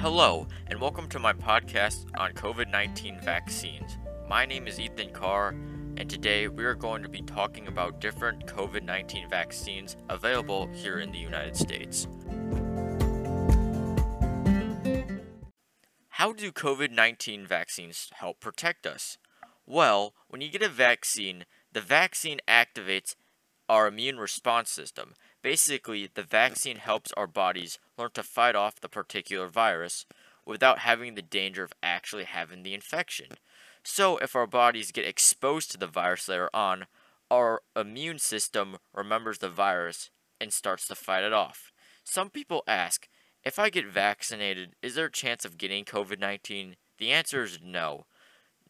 Hello, and welcome to my podcast on COVID 19 vaccines. My name is Ethan Carr, and today we are going to be talking about different COVID 19 vaccines available here in the United States. How do COVID 19 vaccines help protect us? Well, when you get a vaccine, the vaccine activates our immune response system. Basically, the vaccine helps our bodies learn to fight off the particular virus without having the danger of actually having the infection. So, if our bodies get exposed to the virus later on, our immune system remembers the virus and starts to fight it off. Some people ask, if I get vaccinated, is there a chance of getting COVID 19? The answer is no.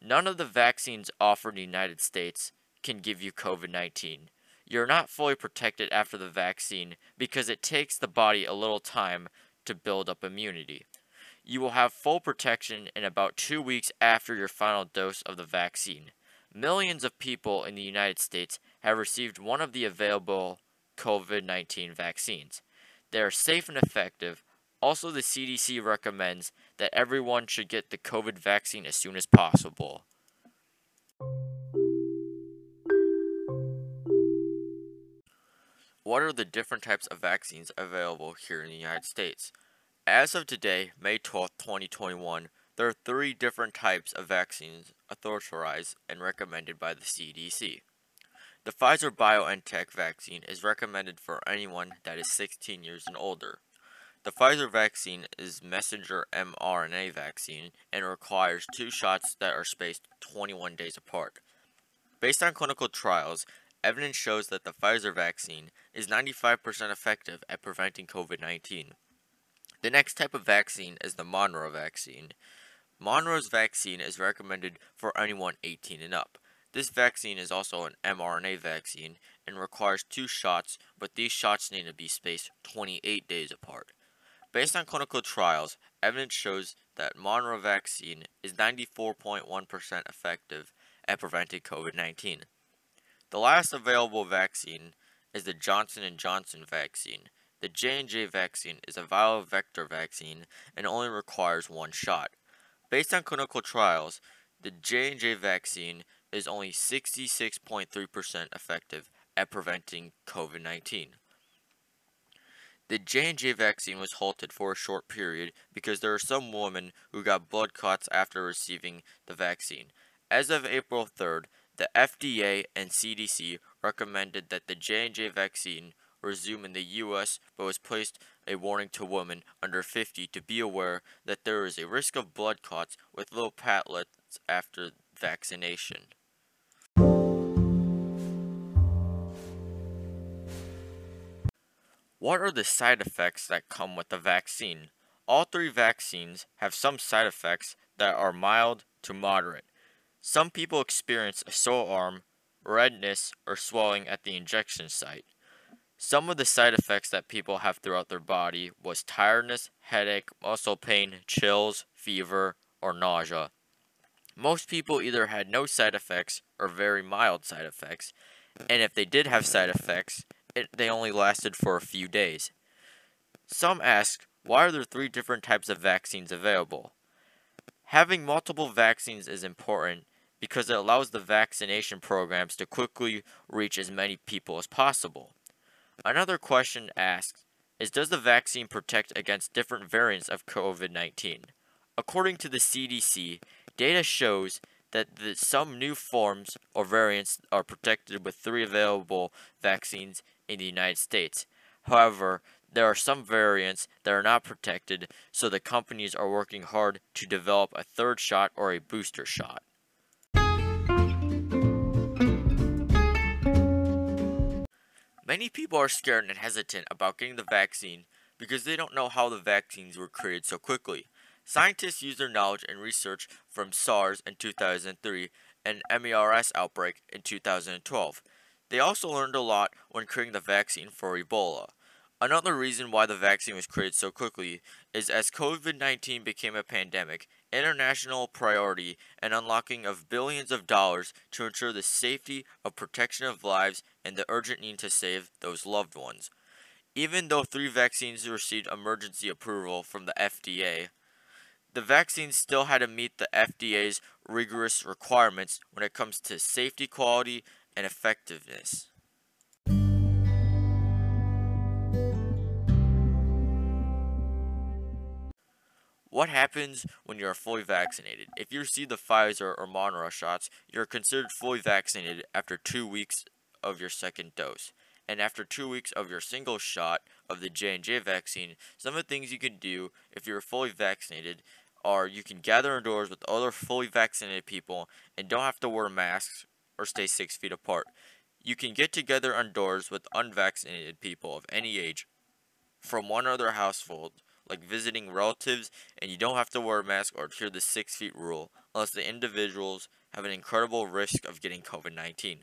None of the vaccines offered in the United States can give you COVID 19 you're not fully protected after the vaccine because it takes the body a little time to build up immunity. You will have full protection in about two weeks after your final dose of the vaccine. Millions of people in the United States have received one of the available COVID 19 vaccines. They are safe and effective. Also, the CDC recommends that everyone should get the COVID vaccine as soon as possible. What are the different types of vaccines available here in the United States? As of today, May 12, 2021, there are three different types of vaccines authorized and recommended by the CDC. The Pfizer BioNTech vaccine is recommended for anyone that is 16 years and older. The Pfizer vaccine is messenger mRNA vaccine and requires two shots that are spaced 21 days apart. Based on clinical trials, Evidence shows that the Pfizer vaccine is 95% effective at preventing COVID 19. The next type of vaccine is the Moderna vaccine. Moderna's vaccine is recommended for anyone 18 and up. This vaccine is also an mRNA vaccine and requires two shots, but these shots need to be spaced 28 days apart. Based on clinical trials, evidence shows that Moderna vaccine is 94.1% effective at preventing COVID 19. The last available vaccine is the Johnson & Johnson vaccine. The J&J vaccine is a viral vector vaccine and only requires one shot. Based on clinical trials, the J&J vaccine is only 66.3% effective at preventing COVID-19. The J&J vaccine was halted for a short period because there are some women who got blood clots after receiving the vaccine. As of April 3rd, the FDA and CDC recommended that the J&J vaccine resume in the US but was placed a warning to women under 50 to be aware that there is a risk of blood clots with little platelets after vaccination. What are the side effects that come with the vaccine? All three vaccines have some side effects that are mild to moderate. Some people experience a sore arm, redness, or swelling at the injection site. Some of the side effects that people have throughout their body was tiredness, headache, muscle pain, chills, fever, or nausea. Most people either had no side effects or very mild side effects, and if they did have side effects, it, they only lasted for a few days. Some ask, why are there three different types of vaccines available? Having multiple vaccines is important because it allows the vaccination programs to quickly reach as many people as possible. Another question asked is Does the vaccine protect against different variants of COVID 19? According to the CDC, data shows that the, some new forms or variants are protected with three available vaccines in the United States. However, there are some variants that are not protected, so the companies are working hard to develop a third shot or a booster shot. Many people are scared and hesitant about getting the vaccine because they don't know how the vaccines were created so quickly. Scientists use their knowledge and research from SARS in 2003 and MERS outbreak in 2012. They also learned a lot when creating the vaccine for Ebola. Another reason why the vaccine was created so quickly is as COVID 19 became a pandemic, international priority and unlocking of billions of dollars to ensure the safety of protection of lives and the urgent need to save those loved ones. Even though three vaccines received emergency approval from the FDA, the vaccine still had to meet the FDA's rigorous requirements when it comes to safety, quality, and effectiveness. What happens when you are fully vaccinated? If you receive the Pfizer or Moderna shots, you're considered fully vaccinated after two weeks of your second dose. And after two weeks of your single shot of the J&J vaccine, some of the things you can do if you're fully vaccinated are you can gather indoors with other fully vaccinated people and don't have to wear masks or stay six feet apart. You can get together indoors with unvaccinated people of any age from one other household, like visiting relatives, and you don't have to wear a mask or adhere to the six feet rule unless the individuals have an incredible risk of getting COVID 19.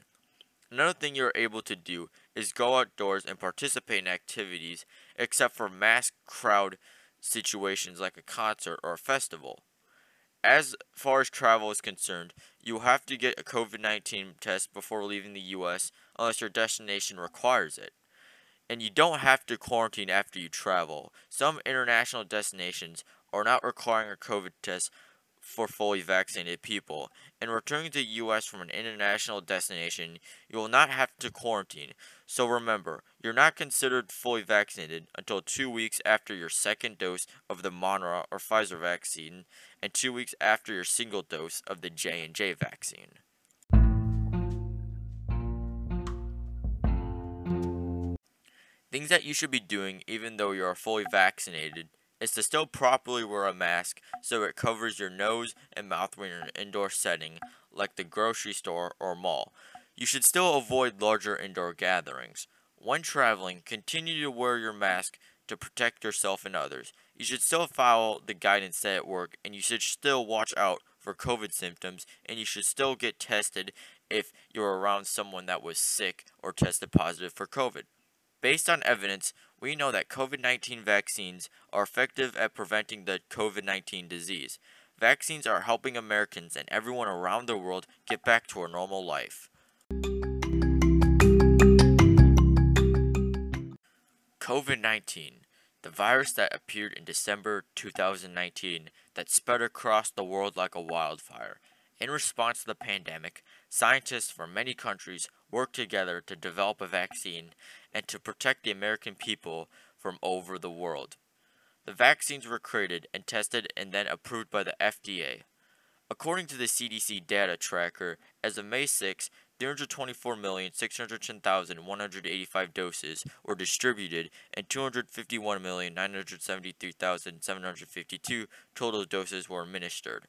Another thing you're able to do is go outdoors and participate in activities except for mass crowd situations like a concert or a festival. As far as travel is concerned, you will have to get a COVID 19 test before leaving the US unless your destination requires it. And you don't have to quarantine after you travel. Some international destinations are not requiring a COVID test for fully vaccinated people. And returning to the US from an international destination, you will not have to quarantine. So remember, you're not considered fully vaccinated until 2 weeks after your second dose of the Moderna or Pfizer vaccine and 2 weeks after your single dose of the J&J vaccine. Things that you should be doing even though you are fully vaccinated is to still properly wear a mask so it covers your nose and mouth when you're in an indoor setting like the grocery store or mall. You should still avoid larger indoor gatherings. When traveling, continue to wear your mask to protect yourself and others. You should still follow the guidance set at work and you should still watch out for COVID symptoms and you should still get tested if you're around someone that was sick or tested positive for COVID. Based on evidence, we know that COVID 19 vaccines are effective at preventing the COVID 19 disease. Vaccines are helping Americans and everyone around the world get back to a normal life. COVID 19, the virus that appeared in December 2019 that spread across the world like a wildfire. In response to the pandemic, scientists from many countries worked together to develop a vaccine and to protect the American people from over the world. The vaccines were created and tested and then approved by the FDA. According to the CDC data tracker, as of May 6, 324,610,185 doses were distributed and 251,973,752 total doses were administered.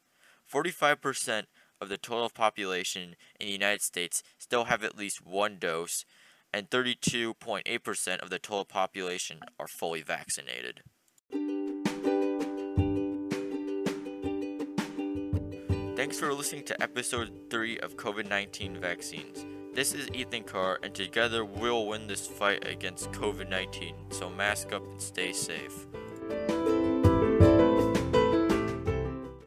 45% of the total population in the United States still have at least one dose, and 32.8% of the total population are fully vaccinated. Thanks for listening to episode 3 of COVID 19 vaccines. This is Ethan Carr, and together we'll win this fight against COVID 19, so mask up and stay safe.